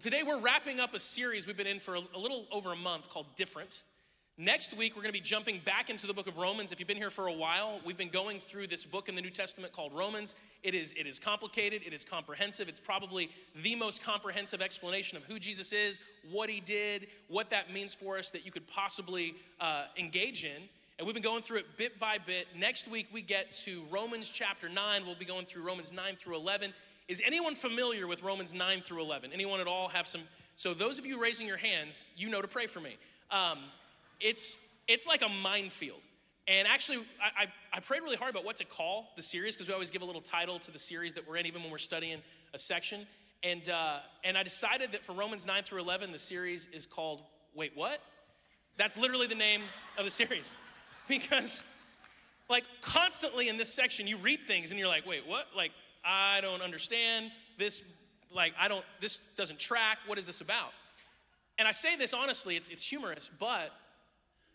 Well, today we're wrapping up a series we've been in for a little over a month called Different. Next week, we're going to be jumping back into the book of Romans. If you've been here for a while, we've been going through this book in the New Testament called Romans. It is, it is complicated, it is comprehensive. It's probably the most comprehensive explanation of who Jesus is, what he did, what that means for us that you could possibly uh, engage in. And we've been going through it bit by bit. Next week, we get to Romans chapter 9. We'll be going through Romans 9 through 11. Is anyone familiar with Romans 9 through 11? Anyone at all have some? So, those of you raising your hands, you know to pray for me. Um, it's, it's like a minefield. And actually, I, I, I prayed really hard about what to call the series because we always give a little title to the series that we're in, even when we're studying a section. And, uh, and I decided that for Romans 9 through 11, the series is called Wait, What? That's literally the name of the series. Because, like, constantly in this section, you read things and you're like, Wait, what? Like, I don't understand this. Like, I don't, this doesn't track. What is this about? And I say this honestly, it's, it's humorous, but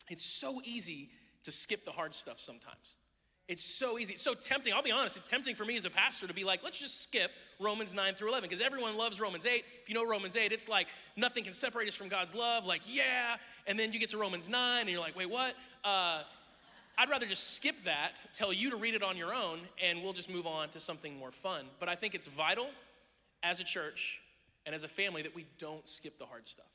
it's so easy to skip the hard stuff sometimes. It's so easy. It's so tempting. I'll be honest, it's tempting for me as a pastor to be like, let's just skip Romans 9 through 11 because everyone loves Romans 8. If you know Romans 8, it's like nothing can separate us from God's love. Like, yeah. And then you get to Romans 9 and you're like, wait, what? Uh, I'd rather just skip that, tell you to read it on your own, and we'll just move on to something more fun. But I think it's vital as a church and as a family that we don't skip the hard stuff.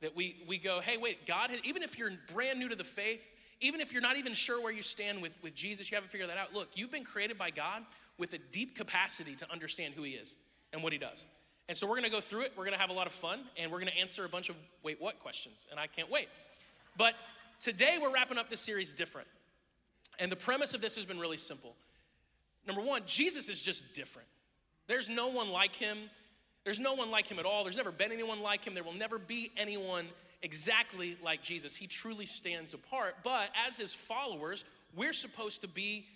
That we, we go, hey, wait, God, has, even if you're brand new to the faith, even if you're not even sure where you stand with, with Jesus, you haven't figured that out. Look, you've been created by God with a deep capacity to understand who He is and what He does. And so we're gonna go through it, we're gonna have a lot of fun, and we're gonna answer a bunch of wait, what questions, and I can't wait. But Today, we're wrapping up this series different. And the premise of this has been really simple. Number one, Jesus is just different. There's no one like him. There's no one like him at all. There's never been anyone like him. There will never be anyone exactly like Jesus. He truly stands apart. But as his followers, we're supposed to be,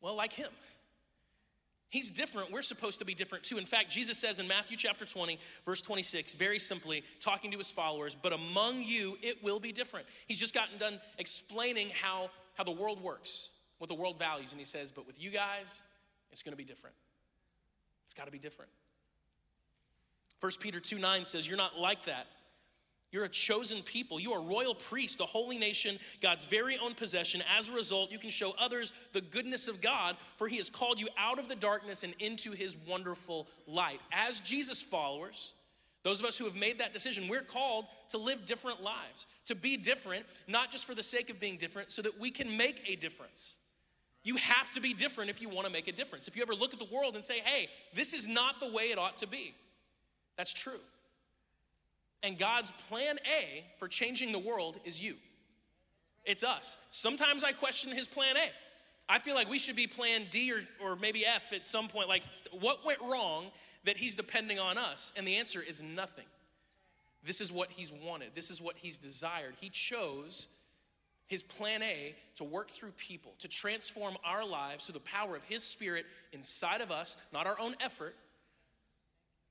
well, like him. He's different. We're supposed to be different too. In fact, Jesus says in Matthew chapter 20, verse 26, very simply, talking to his followers, but among you it will be different. He's just gotten done explaining how, how the world works, what the world values. And he says, but with you guys, it's going to be different. It's got to be different. 1 Peter 2 9 says, You're not like that. You're a chosen people. You are royal priest, a holy nation, God's very own possession. As a result, you can show others the goodness of God, for he has called you out of the darkness and into his wonderful light. As Jesus followers, those of us who have made that decision, we're called to live different lives, to be different, not just for the sake of being different, so that we can make a difference. You have to be different if you want to make a difference. If you ever look at the world and say, hey, this is not the way it ought to be, that's true. And God's plan A for changing the world is you. It's us. Sometimes I question his plan A. I feel like we should be plan D or, or maybe F at some point. Like, what went wrong that he's depending on us? And the answer is nothing. This is what he's wanted, this is what he's desired. He chose his plan A to work through people, to transform our lives through the power of his spirit inside of us, not our own effort,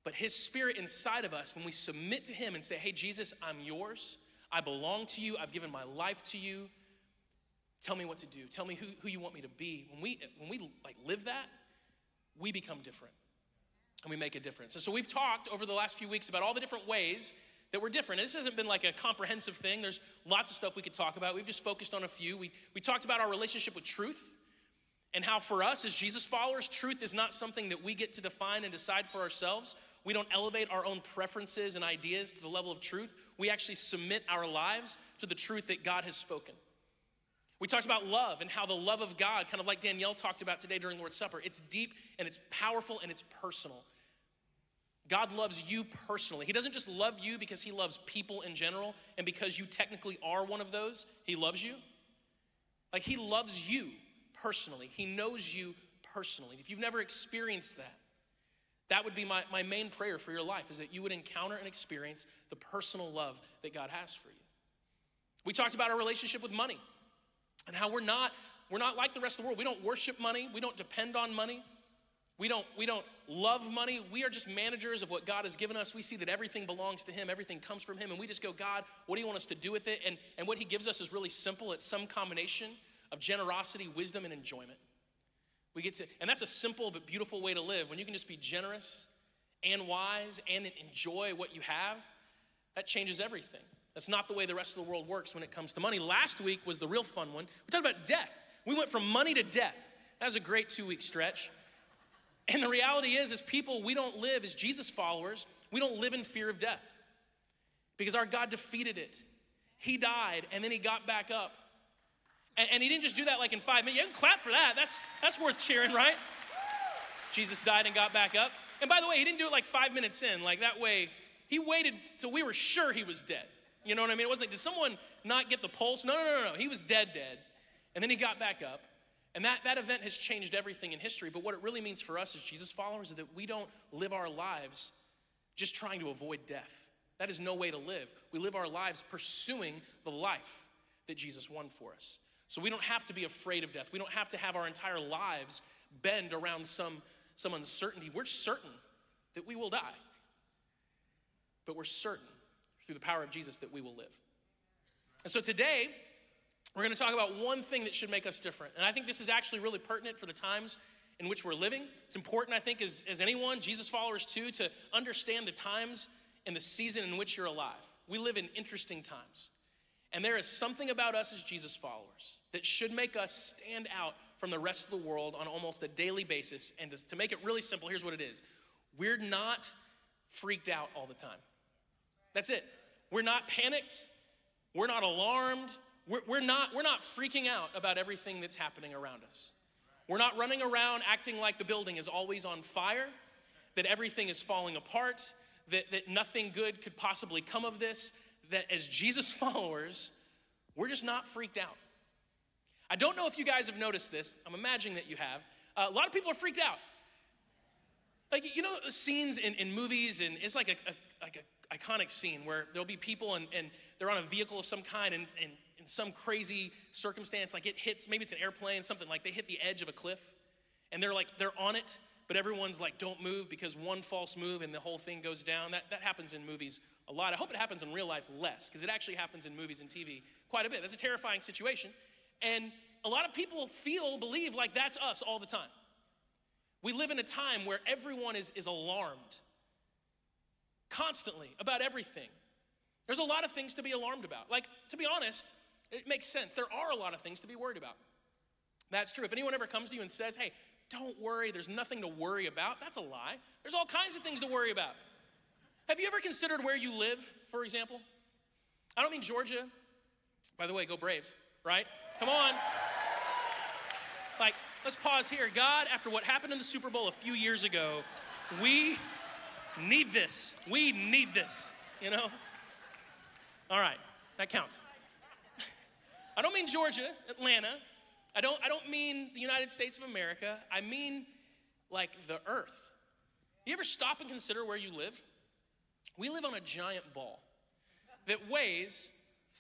but His Spirit inside of us, when we submit to Him and say, Hey, Jesus, I'm yours. I belong to you. I've given my life to you. Tell me what to do. Tell me who, who you want me to be. When we, when we like live that, we become different and we make a difference. And so we've talked over the last few weeks about all the different ways that we're different. And this hasn't been like a comprehensive thing. There's lots of stuff we could talk about. We've just focused on a few. We, we talked about our relationship with truth and how for us as Jesus followers, truth is not something that we get to define and decide for ourselves. We don't elevate our own preferences and ideas to the level of truth. We actually submit our lives to the truth that God has spoken. We talked about love and how the love of God, kind of like Danielle talked about today during Lord's Supper, it's deep and it's powerful and it's personal. God loves you personally. He doesn't just love you because he loves people in general and because you technically are one of those, he loves you. Like he loves you personally, he knows you personally. If you've never experienced that, that would be my, my main prayer for your life is that you would encounter and experience the personal love that God has for you. We talked about our relationship with money and how we're not, we're not like the rest of the world. We don't worship money, we don't depend on money. We don't, we don't love money. We are just managers of what God has given us. We see that everything belongs to Him, everything comes from Him, and we just go, God, what do you want us to do with it? And, and what He gives us is really simple. It's some combination of generosity, wisdom, and enjoyment. We get to, and that's a simple but beautiful way to live when you can just be generous and wise and enjoy what you have, that changes everything. That's not the way the rest of the world works when it comes to money. Last week was the real fun one. We talked about death. We went from money to death. That was a great two week stretch. And the reality is, as people, we don't live as Jesus followers, we don't live in fear of death because our God defeated it. He died and then he got back up. And, and he didn't just do that like in five minutes. You can clap for that. That's, that's worth cheering, right? Jesus died and got back up. And by the way, he didn't do it like five minutes in. Like that way, he waited till we were sure he was dead. You know what I mean? It wasn't like, did someone not get the pulse? No, no, no, no. He was dead, dead. And then he got back up. And that, that event has changed everything in history. But what it really means for us as Jesus followers is that we don't live our lives just trying to avoid death. That is no way to live. We live our lives pursuing the life that Jesus won for us. So we don't have to be afraid of death. We don't have to have our entire lives bend around some, some uncertainty. We're certain that we will die, but we're certain through the power of Jesus that we will live. And so today, we're going to talk about one thing that should make us different. And I think this is actually really pertinent for the times in which we're living. It's important, I think, as, as anyone, Jesus followers too, to understand the times and the season in which you're alive. We live in interesting times. And there is something about us as Jesus followers that should make us stand out from the rest of the world on almost a daily basis. And to, make it really simple, here's what it is we're not freaked out all the time. That's it. We're not panicked. We're not alarmed. We're, we're, not, we're not freaking out about everything that's happening around us. We're not running around acting like the building is always on fire, that everything is falling apart, that, that nothing good could possibly come of this, that as Jesus followers, we're just not freaked out. I don't know if you guys have noticed this. I'm imagining that you have. Uh, a lot of people are freaked out. Like, you know, scenes in, in movies, and it's like a, a like a iconic scene where there'll be people and, and they're on a vehicle of some kind, and, and in some crazy circumstance, like it hits, maybe it's an airplane, something like they hit the edge of a cliff, and they're like, they're on it, but everyone's like, don't move because one false move and the whole thing goes down. That, that happens in movies a lot. I hope it happens in real life less because it actually happens in movies and TV quite a bit. That's a terrifying situation. And a lot of people feel, believe like that's us all the time. We live in a time where everyone is, is alarmed constantly about everything. There's a lot of things to be alarmed about. Like, to be honest, it makes sense. There are a lot of things to be worried about. That's true. If anyone ever comes to you and says, hey, don't worry, there's nothing to worry about, that's a lie. There's all kinds of things to worry about. Have you ever considered where you live, for example? I don't mean Georgia. By the way, go Braves, right? Come on. Like, let's pause here. God, after what happened in the Super Bowl a few years ago, we need this. We need this, you know? All right, that counts. I don't mean Georgia, Atlanta. I don't, I don't mean the United States of America. I mean like the earth. You ever stop and consider where you live? We live on a giant ball that weighs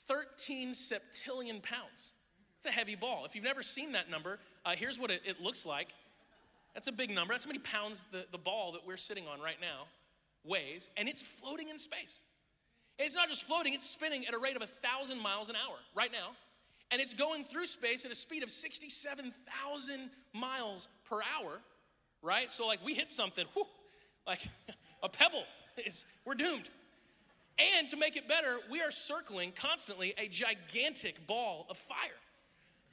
13 septillion pounds. It's a heavy ball. If you've never seen that number, uh, here's what it, it, looks like. That's a big number. That's how many pounds the, the ball that we're sitting on right now weighs, and it's floating in space. And it's not just floating, it's spinning at a rate of a thousand miles an hour right now. And it's going through space at a speed of 67,000 miles per hour, right? So, like, we hit something, whew, like a pebble, is, we're doomed. And to make it better, we are circling constantly a gigantic ball of fire.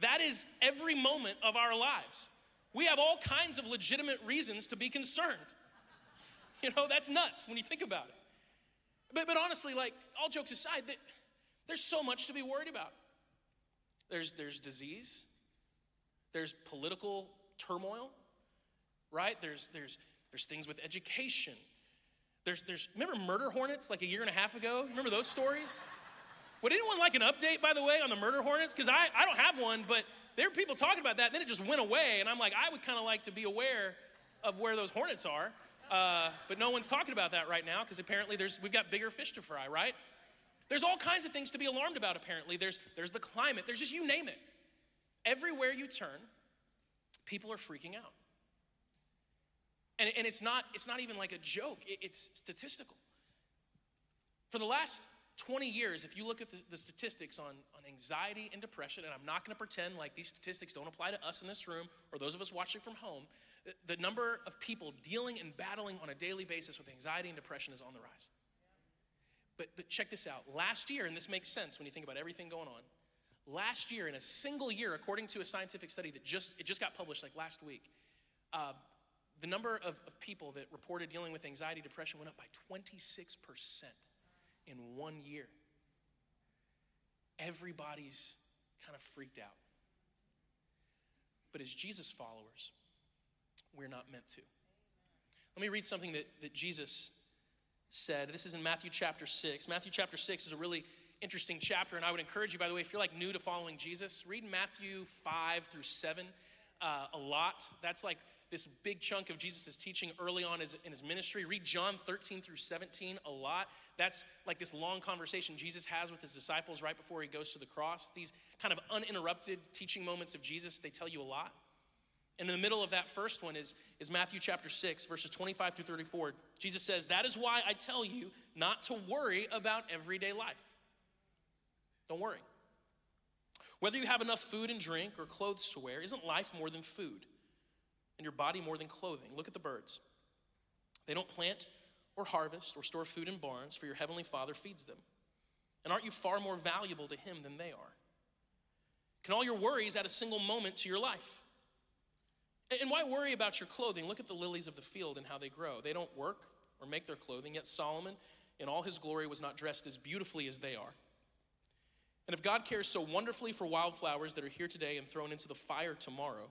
That is every moment of our lives. We have all kinds of legitimate reasons to be concerned. You know, that's nuts when you think about it. But, but honestly, like, all jokes aside, there's so much to be worried about. There's, there's disease, there's political turmoil, right? There's, there's, there's things with education. There's, there's, remember murder hornets like a year and a half ago? Remember those stories? Would anyone like an update, by the way, on the murder hornets? Because I, I don't have one, but there were people talking about that, then it just went away. And I'm like, I would kind of like to be aware of where those hornets are. Uh, but no one's talking about that right now because apparently there's, we've got bigger fish to fry, right? There's all kinds of things to be alarmed about, apparently. There's, there's the climate, there's just you name it. Everywhere you turn, people are freaking out. And, and it's, not, it's not even like a joke, it, it's statistical. For the last 20 years, if you look at the, the statistics on, on anxiety and depression, and I'm not gonna pretend like these statistics don't apply to us in this room or those of us watching from home, The number of people dealing and battling on a daily basis with anxiety and depression is on the rise. But, but check this out. Last year, and this makes sense when you think about everything going on, last year, in a single year, according to a scientific study that just, it just got published like last week, uh, the number of, of people that reported dealing with anxiety, depression went up by 26% in one year. Everybody's kind of freaked out. But as Jesus followers, we're not meant to. Let me read something that, that Jesus said. This is in Matthew chapter 6. Matthew chapter 6 is a really interesting chapter, and I would encourage you, by the way, if you're like new to following Jesus, read Matthew 5 through 7 uh, a lot. That's like this big chunk of Jesus' teaching early on in his ministry. Read John 13 through 17 a lot. That's like this long conversation Jesus has with his disciples right before he goes to the cross. These kind of uninterrupted teaching moments of Jesus, they tell you a lot. And in the middle of that first one is, is Matthew chapter 6, verses 25 through 34. Jesus says, That is why I tell you not to worry about everyday life. Don't worry. Whether you have enough food and drink or clothes to wear, isn't life more than food? And your body more than clothing? Look at the birds. They don't plant or harvest or store food in barns, for your heavenly Father feeds them. And aren't you far more valuable to Him than they are? Can all your worries add a single moment to your life? And why worry about your clothing? Look at the lilies of the field and how they grow. They don't work or make their clothing, yet Solomon, in all his glory, was not dressed as beautifully as they are. And if God cares so wonderfully for wildflowers that are here today and thrown into the fire tomorrow,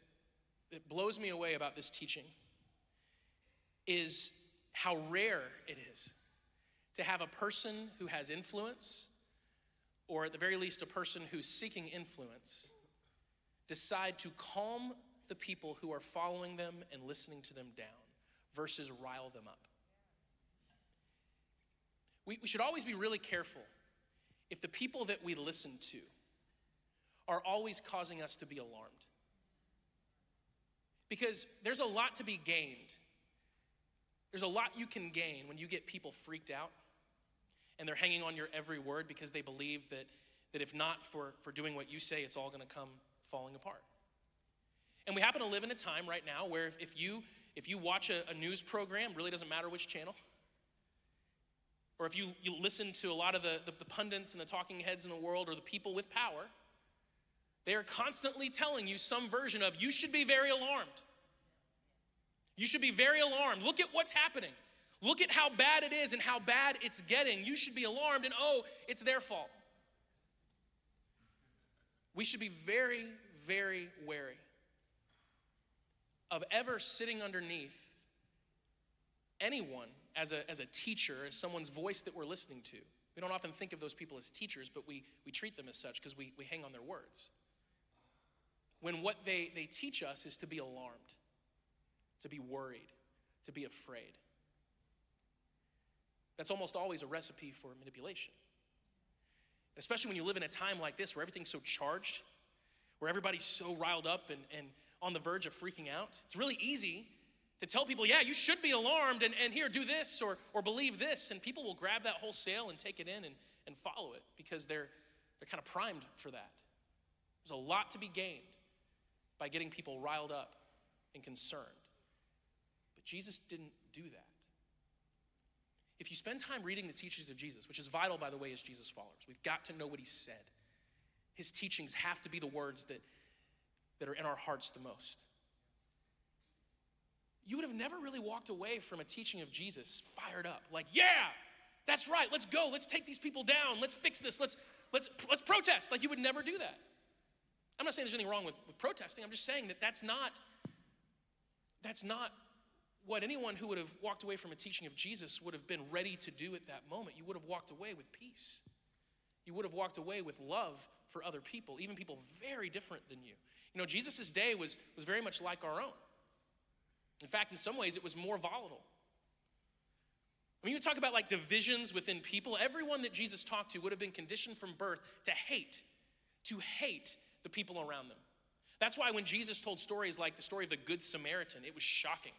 that blows me away about this teaching is how rare it is to have a person who has influence, or at the very least, a person who's seeking influence, decide to calm the people who are following them and listening to them down versus rile them up. We, we should always be really careful if the people that we listen to are always causing us to be alarmed. Because there's a lot to be gained. There's a lot you can gain when you get people freaked out and they're hanging on your every word because they believe that, that if not for, for doing what you say, it's all going to come falling apart. And we happen to live in a time right now where if, if you if you watch a, a, news program, really doesn't matter which channel, or if you, you listen to a lot of the, the, the pundits and the talking heads in the world or the people with power, they are constantly telling you some version of you should be very alarmed. You should be very alarmed. Look at what's happening. Look at how bad it is and how bad it's getting. You should be alarmed, and oh, it's their fault. We should be very, very wary of ever sitting underneath anyone as a, as a teacher, as someone's voice that we're listening to. We don't often think of those people as teachers, but we, we treat them as such because we, we hang on their words. When what they, they teach us is to be alarmed, to be worried, to be afraid. That's almost always a recipe for manipulation. Especially when you live in a time like this where everything's so charged, where everybody's so riled up and, and on the verge of freaking out. It's really easy to tell people, yeah, you should be alarmed and, and here, do this or, or believe this. And people will grab that wholesale and take it in and, and follow it because they're, they're kind of primed for that. There's a lot to be gained by getting people riled up and concerned. But Jesus didn't do that. If you spend time reading the teachings of Jesus, which is vital, by the way, as Jesus followers, we've got to know what he said. His teachings have to be the words that that are in our hearts the most. You would have never really walked away from a teaching of Jesus fired up, like, yeah, that's right, let's go, let's take these people down, let's fix this, let's let's let's protest. Like you would never do that. I'm not saying there's anything wrong with, with protesting, I'm just saying that that's not that's not what anyone who would have walked away from a teaching of Jesus would have been ready to do at that moment. You would have walked away with peace. You would have walked away with love for other people, even people very different than you. You know, Jesus' day was, was very much like our own. In fact, in some ways, it was more volatile. I mean, you talk about like divisions within people. Everyone that Jesus talked to would have been conditioned from birth to hate, to hate the people around them. That's why when Jesus told stories like the story of the Good Samaritan, it was shocking.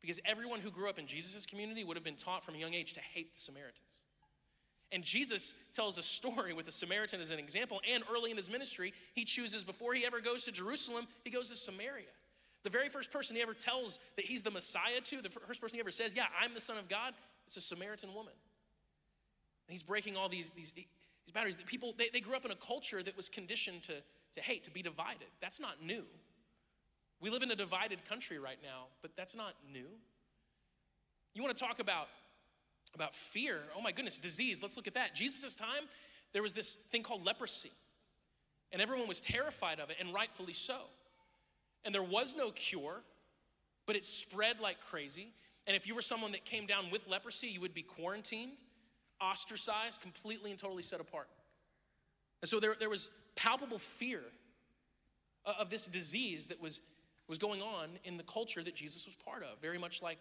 Because everyone who grew up in Jesus' community would have been taught from a young age to hate the Samaritans. And Jesus tells a story with a Samaritan as an example, and early in his ministry, he chooses, before he ever goes to Jerusalem, he goes to Samaria. The very first person he ever tells that he's the Messiah to, the first person he ever says, Yeah, I'm the Son of God, it's a Samaritan woman. And he's breaking all these, these, these boundaries. The people, they, they grew up in a culture that was conditioned to, to hate, to be divided. That's not new. We live in a divided country right now, but that's not new. You want to talk about, about fear? Oh my goodness, disease. Let's look at that. Jesus' time, there was this thing called leprosy, and everyone was terrified of it, and rightfully so. And there was no cure, but it spread like crazy. And if you were someone that came down with leprosy, you would be quarantined, ostracized, completely and totally set apart. And so there, there was palpable fear of this disease that was, was going on in the culture that Jesus was part of, very much like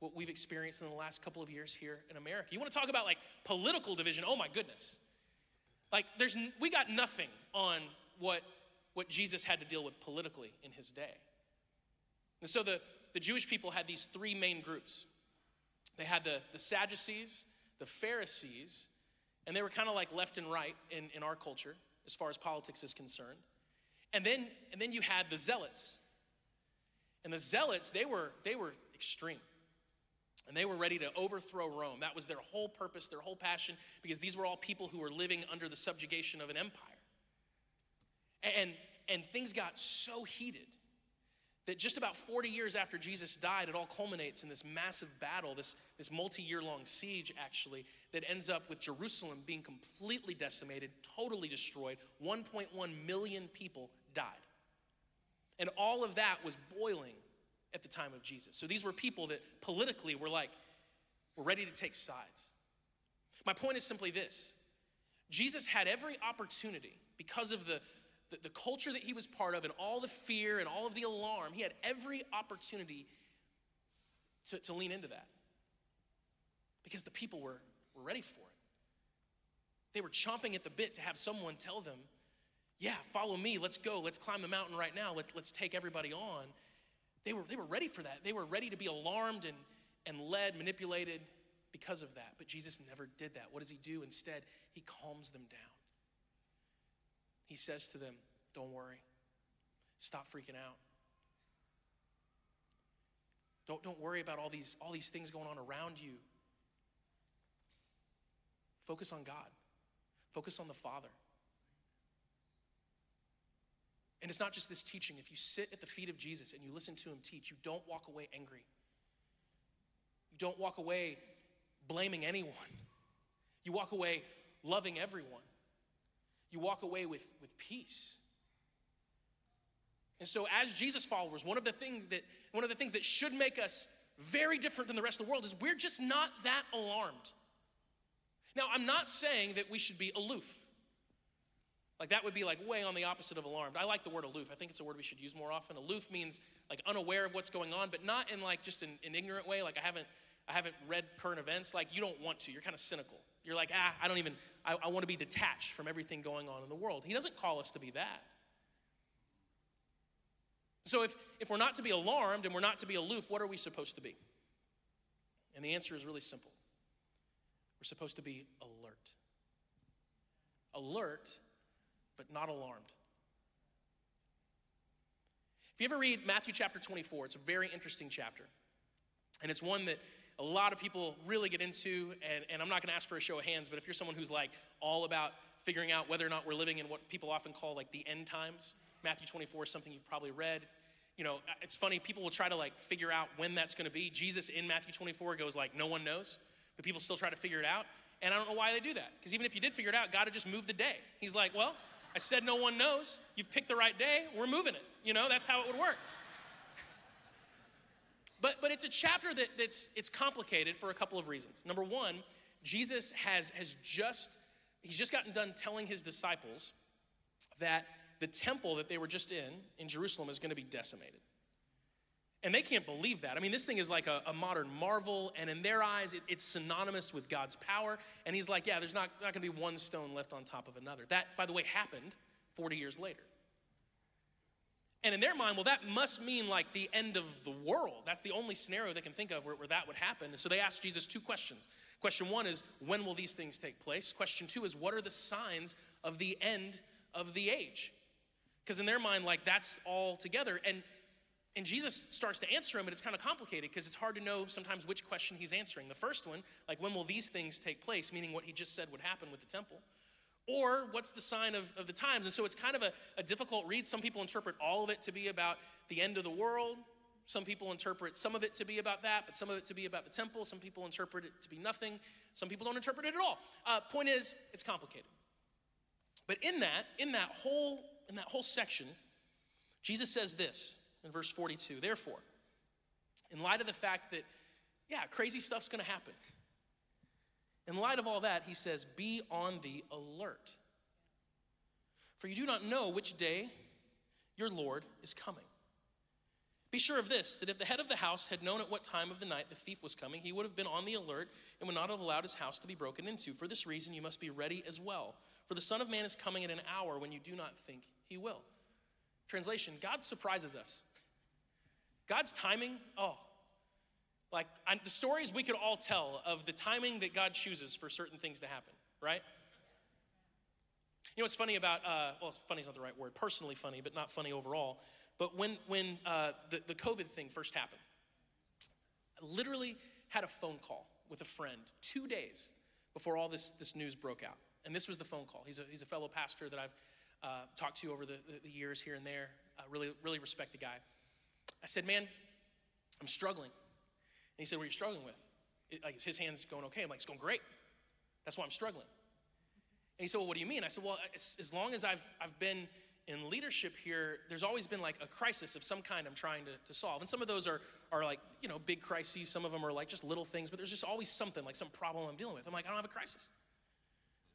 what we've experienced in the last couple of years here in America. You want to talk about like political division? Oh my goodness. Like there's we got nothing on what what Jesus had to deal with politically in his day. And so the, the Jewish people had these three main groups. They had the, the Sadducees, the Pharisees, and they were kind of like left and right in, in our culture as far as politics is concerned. And then, and then you had the Zealots. And the Zealots, they were, they were extreme. And they were ready to overthrow Rome. That was their whole purpose, their whole passion, because these were all people who were living under the subjugation of an empire. And, and things got so heated that just about 40 years after Jesus died, it all culminates in this massive battle, this, this multi year long siege, actually, that ends up with Jerusalem being completely decimated, totally destroyed. 1.1 million people died. And all of that was boiling at the time of Jesus. So these were people that politically were like, were ready to take sides. My point is simply this Jesus had every opportunity because of the, the, the culture that he was part of and all the fear and all of the alarm, he had every opportunity to, to lean into that because the people were, were ready for it. They were chomping at the bit to have someone tell them, Yeah, follow me, let's go, let's climb the mountain right now, Let, let's take everybody on. They were, they were ready for that. They were ready to be alarmed and, and led, manipulated because of that. But Jesus never did that. What does he do? Instead, he calms them down. He says to them, Don't worry. Stop freaking out. Don't, don't worry about all these, all these things going on around you. Focus on God, focus on the Father. And it's not just this teaching. If you sit at the feet of Jesus and you listen to him teach, you don't walk away angry. You don't walk away blaming anyone. You walk away loving everyone you walk away with, with peace. And so, as Jesus followers, one of the things that one of the things that should make us very different than the rest of the world is we're just not that alarmed. Now, I'm not saying that we should be aloof. Like that would be like way on the opposite of alarmed. I like the word aloof. I think it's a word we should use more often. Aloof means like unaware of what's going on, but not in like just an, an ignorant way. Like I haven't I haven't read current events. Like you don't want to. You're kind of cynical. You're like, ah, I don't even, I, I want to be detached from everything going on in the world. He doesn't call us to be that. So if, if we're not to be alarmed and we're not to be aloof, what are we supposed to be? And the answer is really simple. We're supposed to be alert. Alert, but not alarmed. If you ever read Matthew chapter 24, it's a very interesting chapter. And it's one that a lot of people really get into, and, and I'm not gonna ask for a show of hands, but if you're someone who's like all about figuring out whether or not we're living in what people often call like the end times, Matthew 24 is something you've probably read. You know, uh, it's funny, people will try to like figure out when that's gonna be. Jesus in Matthew 24 goes like, no one knows, but people still try to figure it out. And I don't know why they do that, because even if you did figure it out, God had just moved the day. He's like, well, I said no one knows. You've picked the right day, we're moving it. You know, that's how it would work. But, but it's a chapter that, that's it's complicated for a couple of reasons. Number one, Jesus has, has just, he's just gotten done telling his disciples that the temple that they were just in, in Jerusalem, is going to be decimated. And they can't believe that. I mean, this thing is like a, a modern marvel, and in their eyes, it, it's synonymous with God's power. And he's like, yeah, there's not, not gonna be one stone left on top of another. That, by the way, happened 40 years later. And in their mind, well, that must mean like the end of the world. That's the only scenario they can think of where, where that would happen. And so they ask Jesus two questions. Question one is, when will these things take place? Question two is, what are the signs of the end of the age? Because in their mind, like that's all together. And and Jesus starts to answer them, and it's kind of complicated because it's hard to know sometimes which question he's answering. The first one, like, when will these things take place? Meaning what he just said would happen with the temple. Or what's the sign of, of the times? And so it's kind of a, a difficult read. Some people interpret all of it to be about the end of the world. Some people interpret some of it to be about that, but some of it to be about the temple. Some people interpret it to be nothing. Some people don't interpret it at all. Uh, point is, it's complicated. But in that, in that whole, in that whole section, Jesus says this in verse 42. Therefore, in light of the fact that, yeah, crazy stuff's gonna happen, in light of all that, he says, Be on the alert. For you do not know which day your Lord is coming. Be sure of this that if the head of the house had known at what time of the night the thief was coming, he would have been on the alert and would not have allowed his house to be broken into. For this reason, you must be ready as well. For the Son of Man is coming at an hour when you do not think he will. Translation God surprises us. God's timing, oh, like I, the stories we could all tell of the timing that God chooses for certain things to happen, right? You know what's funny about, uh, well, funny is not the right word, personally funny, but not funny overall. But when, when uh, the, the COVID thing first happened, I literally had a phone call with a friend two days before all this, this news broke out. And this was the phone call. He's a, he's a fellow pastor that I've uh, talked to over the, the, the, years here and there. I really, really respect the guy. I said, Man, I'm struggling. And he said, What are you struggling with? It, like, is his hands going okay? I'm like, It's going great. That's why I'm struggling. And he said, Well, what do you mean? I said, Well, as, as long as I've, I've been in leadership here, there's always been like a crisis of some kind I'm trying to, to solve. And some of those are, are like, you know, big crises. Some of them are like just little things, but there's just always something, like some problem I'm dealing with. I'm like, I don't have a crisis.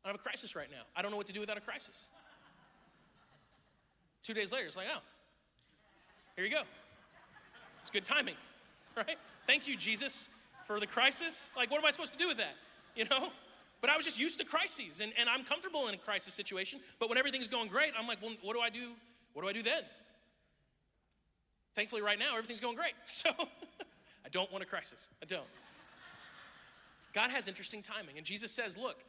I don't have a crisis right now. I don't know what to do without a crisis. Two days later, it's like, oh, here you go. It's good timing, right? Thank you, Jesus, for the crisis. Like, what am I supposed to do with that? You know? But I was just used to crises, and, and I'm comfortable in a crisis situation. But when everything's going great, I'm like, well, what do I do? What do I do then? Thankfully, right now, everything's going great. So I don't want a crisis. I don't. God has interesting timing. And Jesus says, look,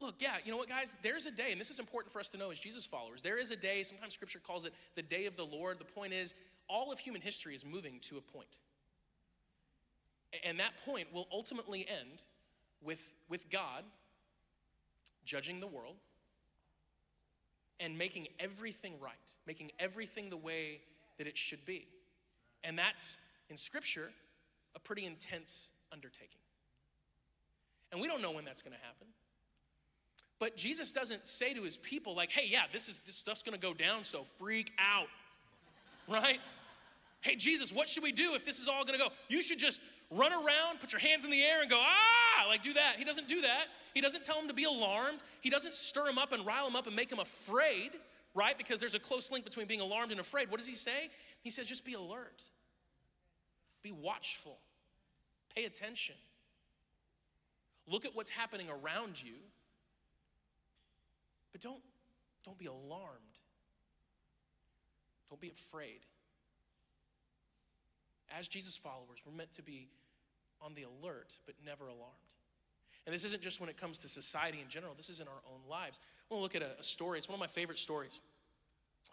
look, yeah, you know what, guys? There's a day, and this is important for us to know as Jesus followers. There is a day, sometimes scripture calls it the day of the Lord. The point is, all of human history is moving to a point. And that point will ultimately end with, with God judging the world and making everything right, making everything the way that it should be. And that's, in Scripture, a pretty intense undertaking. And we don't know when that's gonna happen. But Jesus doesn't say to his people, like, hey, yeah, this is this stuff's gonna go down, so freak out. Right? Hey, Jesus, what should we do if this is all gonna go? You should just run around, put your hands in the air, and go, ah, like do that. He doesn't do that. He doesn't tell him to be alarmed. He doesn't stir him up and rile him up and make him afraid, right? Because there's a close link between being alarmed and afraid. What does he say? He says, just be alert, be watchful, pay attention. Look at what's happening around you, but don't, don't be alarmed. Don't be afraid as Jesus followers, we're meant to be on the alert, but never alarmed. And this isn't just when it comes to society in general, this is in our own lives. I want to look at a, story. It's one of my favorite stories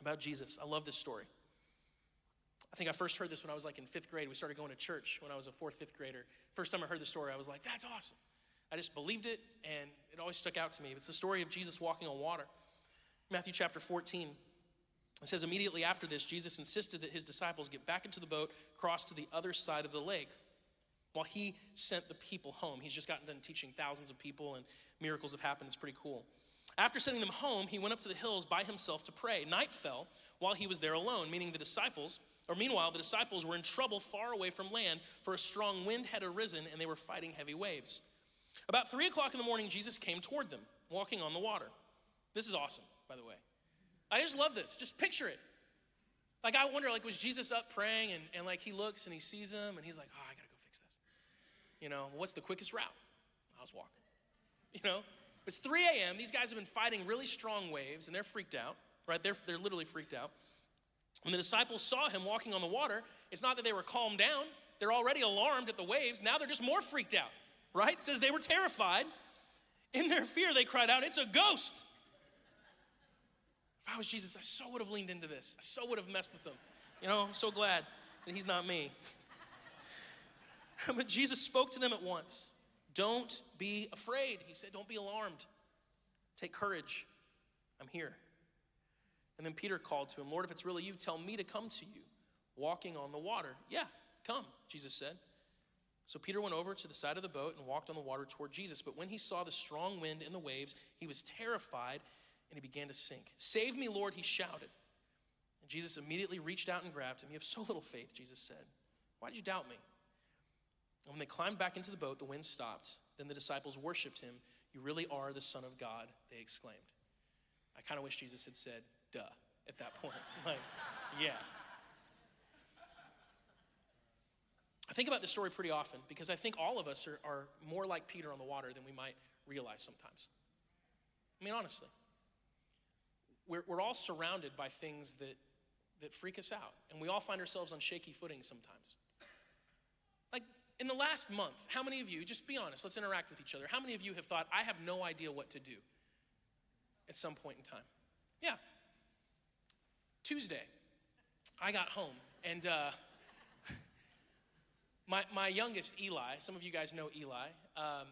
about Jesus. I love this story. I think I first heard this when I was like in fifth grade. We started going to church when I was a fourth, fifth grader. First time I heard the story, I was like, that's awesome. I just believed it, and it always stuck out to me. It's the story of Jesus walking on water. Matthew chapter 14. It says, immediately after this, Jesus insisted that his disciples get back into the boat, cross to the other side of the lake, while he sent the people home. He's just gotten done teaching thousands of people, and miracles have happened. It's pretty cool. After sending them home, he went up to the hills by himself to pray. Night fell while he was there alone, meaning the disciples, or meanwhile, the disciples were in trouble far away from land, for a strong wind had arisen and they were fighting heavy waves. About three o'clock in the morning, Jesus came toward them, walking on the water. This is awesome, by the way. I just love this. Just picture it. Like, I wonder, like, was Jesus up praying and, and like he looks and he sees him and he's like, oh, I gotta. You know, what's the quickest route? I was walking. You know, it's 3 a.m. These guys have been fighting really strong waves and they're freaked out, right? They're, they're literally freaked out. When the disciples saw him walking on the water, it's not that they were calmed down, they're already alarmed at the waves. Now they're just more freaked out, right? It says they were terrified. In their fear, they cried out, It's a ghost. If I was Jesus, I so would have leaned into this. I so would have messed with them. You know, I'm so glad that he's not me. but Jesus spoke to them at once. Don't be afraid. He said, Don't be alarmed. Take courage. I'm here. And then Peter called to him, Lord, if it's really you, tell me to come to you, walking on the water. Yeah, come, Jesus said. So Peter went over to the side of the boat and walked on the water toward Jesus. But when he saw the strong wind and the waves, he was terrified and he began to sink. Save me, Lord, he shouted. And Jesus immediately reached out and grabbed him. You have so little faith, Jesus said. Why did you doubt me? And when they climbed back into the boat, the wind stopped. Then the disciples worshiped him. You really are the Son of God, they exclaimed. I kind of wish Jesus had said, duh, at that point. like, yeah. I think about this story pretty often because I think all of us are, are more like Peter on the water than we might realize sometimes. I mean, honestly, we're, we're all surrounded by things that, that freak us out, and we all find ourselves on shaky footing sometimes. In the last month, how many of you, just be honest, let's interact with each other, how many of you have thought, I have no idea what to do at some point in time? Yeah. Tuesday, I got home, and uh, my, my youngest, Eli, some of you guys know Eli. Um,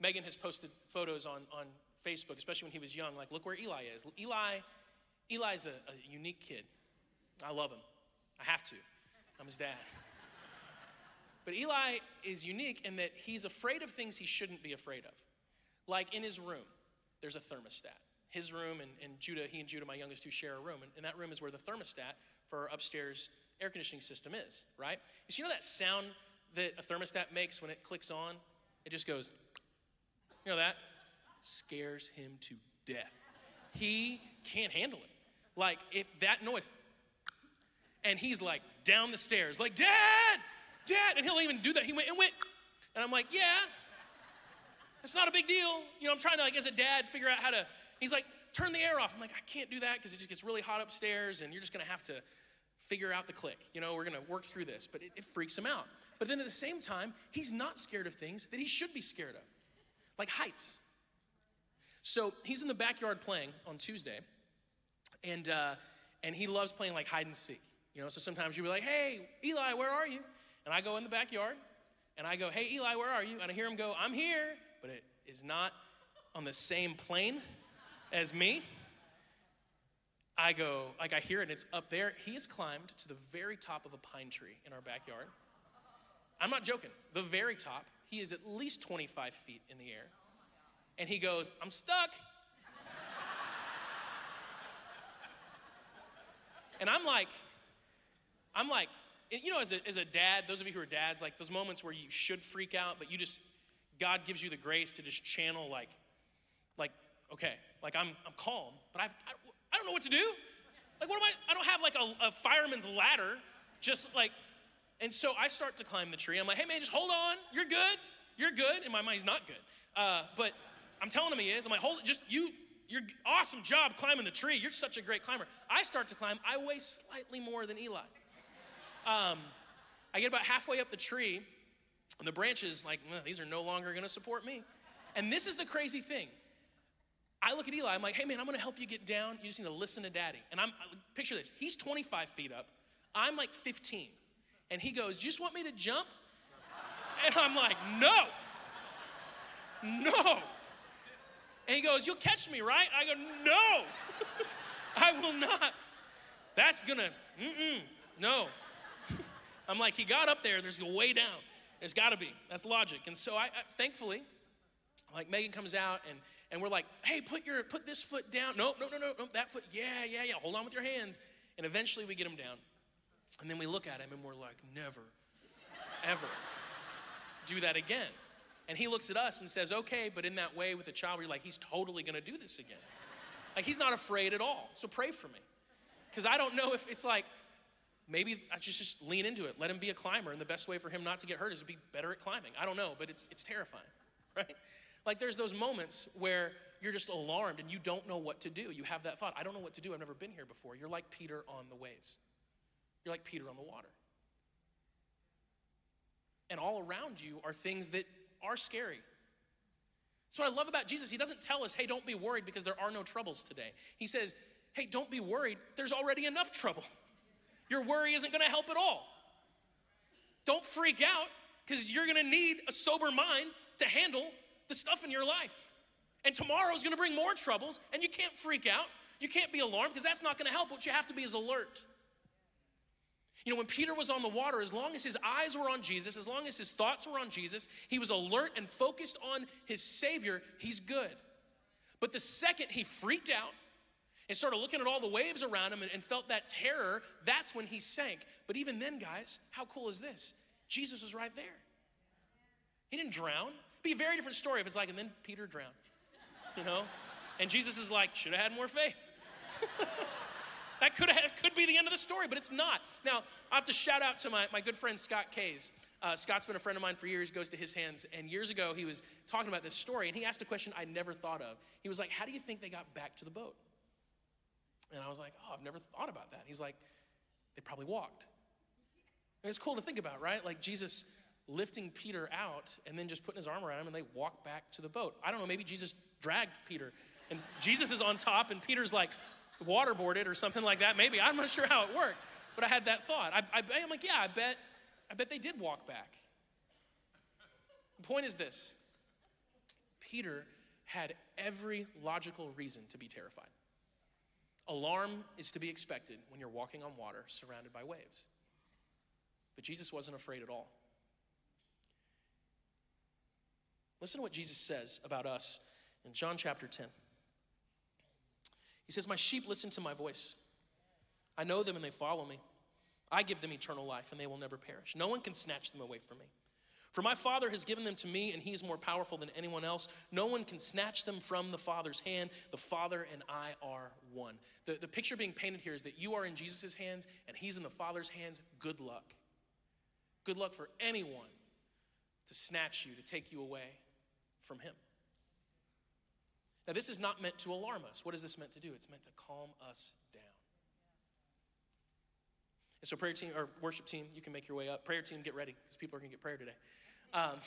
Megan has posted photos on, on Facebook, especially when he was young, like, look where Eli is. Eli, Eli's a, a unique kid. I love him. I have to. I'm his dad. But Eli is unique in that he's afraid of things he shouldn't be afraid of. Like in his room, there's a thermostat. His room and, and Judah, he and Judah, my youngest two, share a room. And, and that room is where the thermostat for our upstairs air conditioning system is, right? You know that sound that a thermostat makes when it clicks on? It just goes, you know that? Scares him to death. He can't handle it. Like, if that noise, and he's like down the stairs, like, Dad, Dad, and he'll even do that. He went and went, and I'm like, Yeah, it's not a big deal. You know, I'm trying to, like, as a dad, figure out how to, he's like, turn the air off. I'm like, I can't do that because it just gets really hot upstairs, and you're just gonna have to figure out the click. You know, we're gonna work through this, but it, it freaks him out. But then at the same time, he's not scared of things that he should be scared of, like heights. So he's in the backyard playing on Tuesday, and uh, and he loves playing like hide and seek. You know, so sometimes you'll be like, "Hey, Eli, where are you?" And I go in the backyard, and I go, "Hey, Eli, where are you?" And I hear him go, "I'm here," but it is not on the same plane as me. I go, like I hear it, and it's up there. He has climbed to the very top of a pine tree in our backyard. I'm not joking. The very top, he is at least 25 feet in the air. And he goes, I'm stuck. and I'm like, I'm like, you know, as a, as a dad, those of you who are dads, like those moments where you should freak out, but you just, God gives you the grace to just channel, like, like, okay, like I'm, I'm calm, but I've, I, I don't know what to do. Like, what am I? I don't have like a, a fireman's ladder, just like and so I start to climb the tree. I'm like, hey man, just hold on. You're good. You're good. In my mind, he's not good. Uh, but I'm telling him he is. I'm like, hold it. Just you, you're awesome job climbing the tree. You're such a great climber. I start to climb. I weigh slightly more than Eli. Um, I get about halfway up the tree, and the branches, like, well, these are no longer going to support me. And this is the crazy thing. I look at Eli. I'm like, hey man, I'm going to help you get down. You just need to listen to daddy. And I'm picture this. He's 25 feet up. I'm like 15. And he goes, You just want me to jump? And I'm like, No, no. And he goes, You'll catch me, right? I go, No, I will not. That's gonna, mm-mm, no. I'm like, He got up there, there's a way down. There's gotta be. That's logic. And so I, I thankfully, like Megan comes out and and we're like, hey, put your put this foot down. No, no, no, no, no, that foot. Yeah, yeah, yeah. Hold on with your hands. And eventually we get him down. And then we look at him and we're like, never, ever do that again. And he looks at us and says, okay, but in that way with a child, we're like, he's totally gonna do this again. Like, he's not afraid at all. So pray for me. Because I don't know if it's like, maybe I just, just lean into it. Let him be a climber. And the best way for him not to get hurt is to be better at climbing. I don't know, but it's, it's terrifying, right? Like there's those moments where you're just alarmed and you don't know what to do. You have that thought, I don't know what to do. I've never been here before. You're like Peter on the waves, you're like Peter on the water. And all around you are things that are scary. That's what I love about Jesus. He doesn't tell us, hey, don't be worried because there are no troubles today. He says, hey, don't be worried. There's already enough trouble. Your worry isn't going to help at all. Don't freak out because you're going to need a sober mind to handle the stuff in your life. And tomorrow's going to bring more troubles, and you can't freak out. You can't be alarmed because that's not going to help. What you have to be is alert. You know, when Peter was on the water, as long as his eyes were on Jesus, as long as his thoughts were on Jesus, he was alert and focused on his Savior, he's good. But the second he freaked out and started looking at all the waves around him and, and felt that terror, that's when he sank. But even then, guys, how cool is this? Jesus was right there. He didn't drown. It'd be a very different story if it's like, and then Peter drowned, you know? And Jesus is like, should have had more faith. that could have, could be the end of the story, but it's not. Now, I have to shout out to my, my good friend Scott Kays. Uh, Scott's been a friend of mine for years, goes to his hands. And years ago, he was talking about this story, and he asked a question I never thought of. He was like, How do you think they got back to the boat? And I was like, oh, I've never thought about that. He's like, they probably walked. And it's cool to think about, right? Like Jesus lifting Peter out and then just putting his arm around him and they walk back to the boat. I don't know, maybe Jesus dragged Peter and Jesus is on top and Peter's like waterboarded or something like that. Maybe, I'm not sure how it worked, but I had that thought. I, I, I'm like, yeah, I bet, I bet they did walk back. The point is this Peter had every logical reason to be terrified. Alarm is to be expected when you're walking on water surrounded by waves. But Jesus wasn't afraid at all. Listen to what Jesus says about us in John chapter 10. He says, My sheep listen to my voice. I know them and they follow me. I give them eternal life and they will never perish. No one can snatch them away from me. For my Father has given them to me, and he is more powerful than anyone else. No one can snatch them from the Father's hand. The Father and I are one. The, the picture being painted here is that you are in Jesus' hands and he's in the Father's hands. Good luck. Good luck for anyone to snatch you, to take you away from him. Now, this is not meant to alarm us. What is this meant to do? It's meant to calm us down. And so, prayer team or worship team, you can make your way up. Prayer team, get ready because people are going to get prayer today. Um,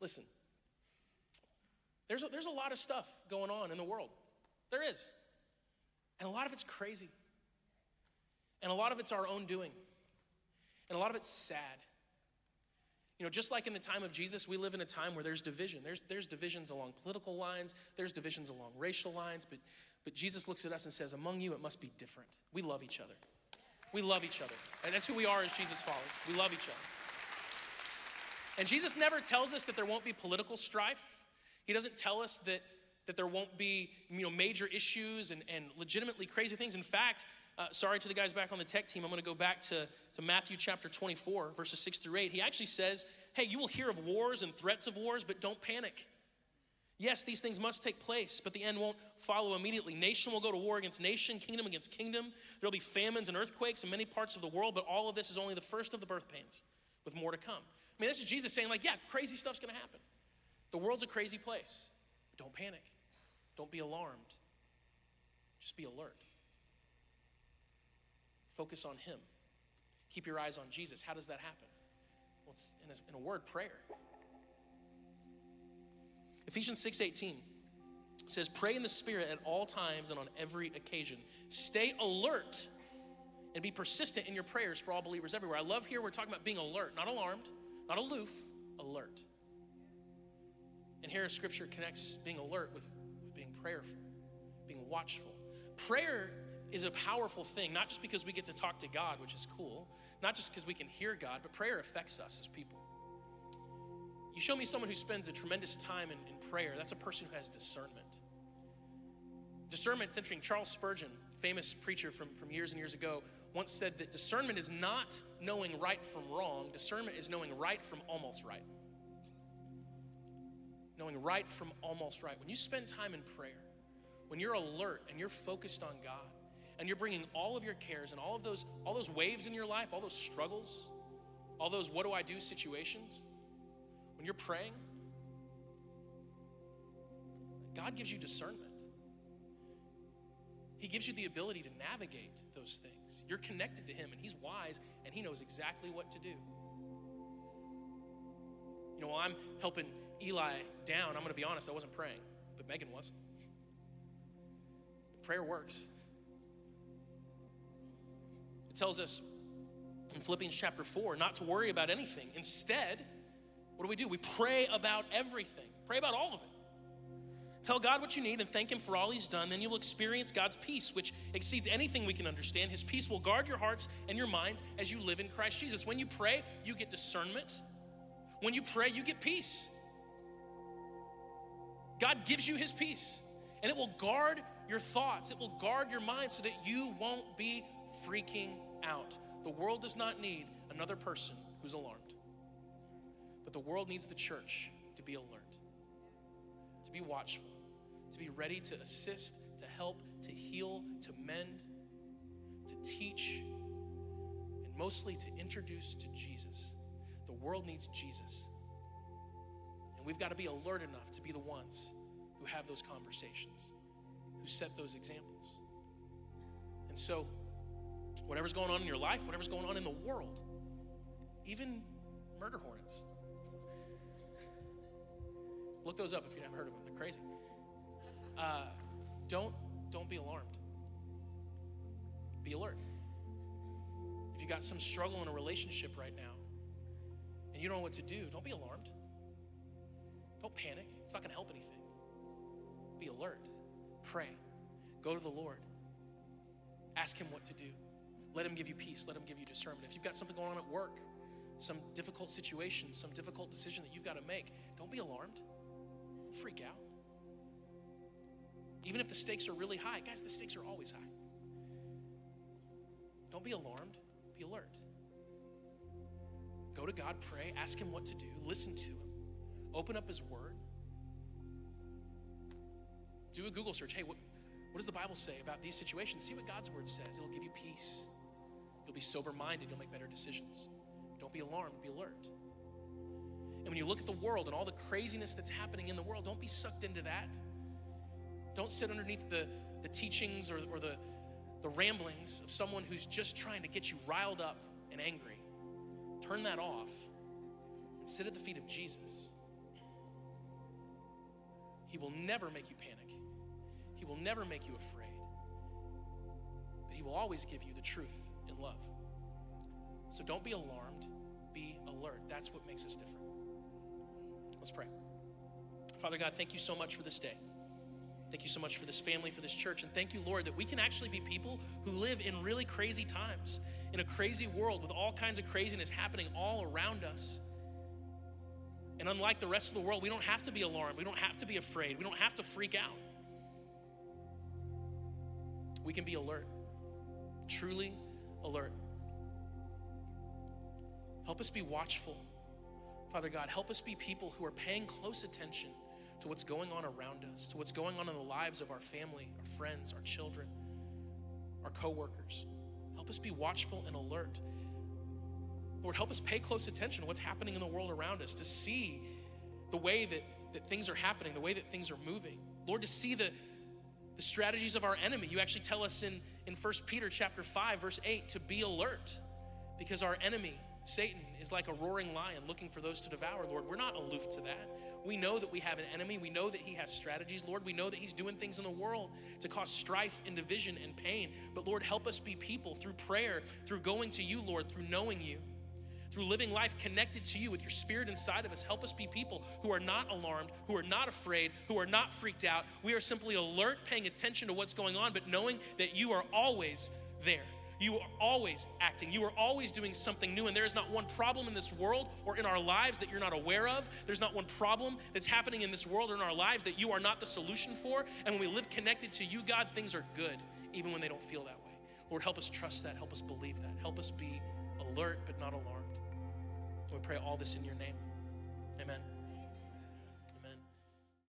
listen, there's a, there's a lot of stuff going on in the world. There is. And a lot of it's crazy. And a lot of it's our own doing. And a lot of it's sad. You know, just like in the time of Jesus, we live in a time where there's division. There's, there's divisions along political lines, there's divisions along racial lines, but, but Jesus looks at us and says, Among you, it must be different. We love each other. We love each other. And that's who we are as Jesus followers. We love each other. And Jesus never tells us that there won't be political strife. He doesn't tell us that, that there won't be you know, major issues and, and legitimately crazy things. In fact, uh, sorry to the guys back on the tech team, I'm going to go back to, to Matthew chapter 24, verses 6 through 8. He actually says, Hey, you will hear of wars and threats of wars, but don't panic. Yes, these things must take place, but the end won't follow immediately. Nation will go to war against nation, kingdom against kingdom. There'll be famines and earthquakes in many parts of the world, but all of this is only the first of the birth pains, with more to come mean, this is Jesus saying, like, yeah, crazy stuff's gonna happen. The world's a crazy place. Don't panic. Don't be alarmed. Just be alert. Focus on Him. Keep your eyes on Jesus. How does that happen? Well, it's in a, in a word, prayer. Ephesians 6:18 says, "Pray in the Spirit at all times and on every occasion. Stay alert and be persistent in your prayers for all believers everywhere." I love here we're talking about being alert, not alarmed, not aloof, alert. And here scripture connects being alert with, with being prayerful, being watchful. Prayer is a powerful thing, not just because we get to talk to God, which is cool, not just because we can hear God, but prayer affects us as people. You show me someone who spends a tremendous time in, in prayer, that's a person who has discernment. Discernment, it's interesting. Charles Spurgeon, famous preacher from, from years and years ago, once said that discernment is not knowing right from wrong, discernment is knowing right from almost right. Knowing right from almost right. When you spend time in prayer, when you're alert and you're focused on God, and you're bringing all of your cares and all of those all those waves in your life, all those struggles, all those what do I do situations, when you're praying, God gives you discernment. He gives you the ability to navigate those things. You're connected to Him, and He's wise, and He knows exactly what to do. You know, while I'm helping Eli down, I'm going to be honest, I wasn't praying, but Megan was. Prayer works. It tells us in Philippians chapter 4 not to worry about anything. Instead, what do we do? We pray about everything, pray about all of it. Tell God what you need and thank Him for all He's done. Then you will experience God's peace, which exceeds anything we can understand. His peace will guard your hearts and your minds as you live in Christ Jesus. When you pray, you get discernment. When you pray, you get peace. God gives you His peace, and it will guard your thoughts, it will guard your mind so that you won't be freaking out. The world does not need another person who's alarmed, but the world needs the church to be alert, to be watchful ready to assist, to help, to heal, to mend, to teach, and mostly to introduce to Jesus. The world needs Jesus. And we've got to be alert enough to be the ones who have those conversations, who set those examples. And so, whatever's going on in your life, whatever's going on in the world, even murder hornets. Look those up if you haven't heard of them. They're crazy uh, don't don't be alarmed. Be alert. If you got some struggle in a relationship right now and you don't know what to do, don't be alarmed. Don't panic. It's not going to help anything. Be alert. Pray. Go to the Lord. Ask Him what to do. Let Him give you peace. Let Him give you discernment. If you've got something going on at work, some difficult situation, some difficult decision that you've got to make, don't be alarmed. Freak out. Even if the stakes are really high, guys, the stakes are always high. Don't be alarmed, be alert. Go to God, pray, ask Him what to do, listen to Him, open up His Word. Do a Google search. Hey, what, what does the Bible say about these situations? See what God's Word says. It'll give you peace. You'll be sober minded, you'll make better decisions. Don't be alarmed, be alert. And when you look at the world and all the craziness that's happening in the world, don't be sucked into that. Don't sit underneath the, the teachings or, or the, the ramblings of someone who's just trying to get you riled up and angry. Turn that off and sit at the feet of Jesus. He will never make you panic, He will never make you afraid, but He will always give you the truth in love. So don't be alarmed, be alert. That's what makes us different. Let's pray. Father God, thank you so much for this day. Thank you so much for this family, for this church. And thank you, Lord, that we can actually be people who live in really crazy times, in a crazy world with all kinds of craziness happening all around us. And unlike the rest of the world, we don't have to be alarmed. We don't have to be afraid. We don't have to freak out. We can be alert, truly alert. Help us be watchful. Father God, help us be people who are paying close attention to what's going on around us, to what's going on in the lives of our family, our friends, our children, our coworkers. Help us be watchful and alert. Lord, help us pay close attention to what's happening in the world around us, to see the way that, that things are happening, the way that things are moving. Lord, to see the, the strategies of our enemy. You actually tell us in, in 1 Peter chapter 5, verse 8, to be alert because our enemy, Satan, is like a roaring lion looking for those to devour. Lord, we're not aloof to that. We know that we have an enemy. We know that he has strategies. Lord, we know that he's doing things in the world to cause strife and division and pain. But Lord, help us be people through prayer, through going to you, Lord, through knowing you, through living life connected to you with your spirit inside of us. Help us be people who are not alarmed, who are not afraid, who are not freaked out. We are simply alert, paying attention to what's going on, but knowing that you are always there. You are always acting. You are always doing something new. And there is not one problem in this world or in our lives that you're not aware of. There's not one problem that's happening in this world or in our lives that you are not the solution for. And when we live connected to you, God, things are good, even when they don't feel that way. Lord, help us trust that. Help us believe that. Help us be alert but not alarmed. we pray all this in your name. Amen.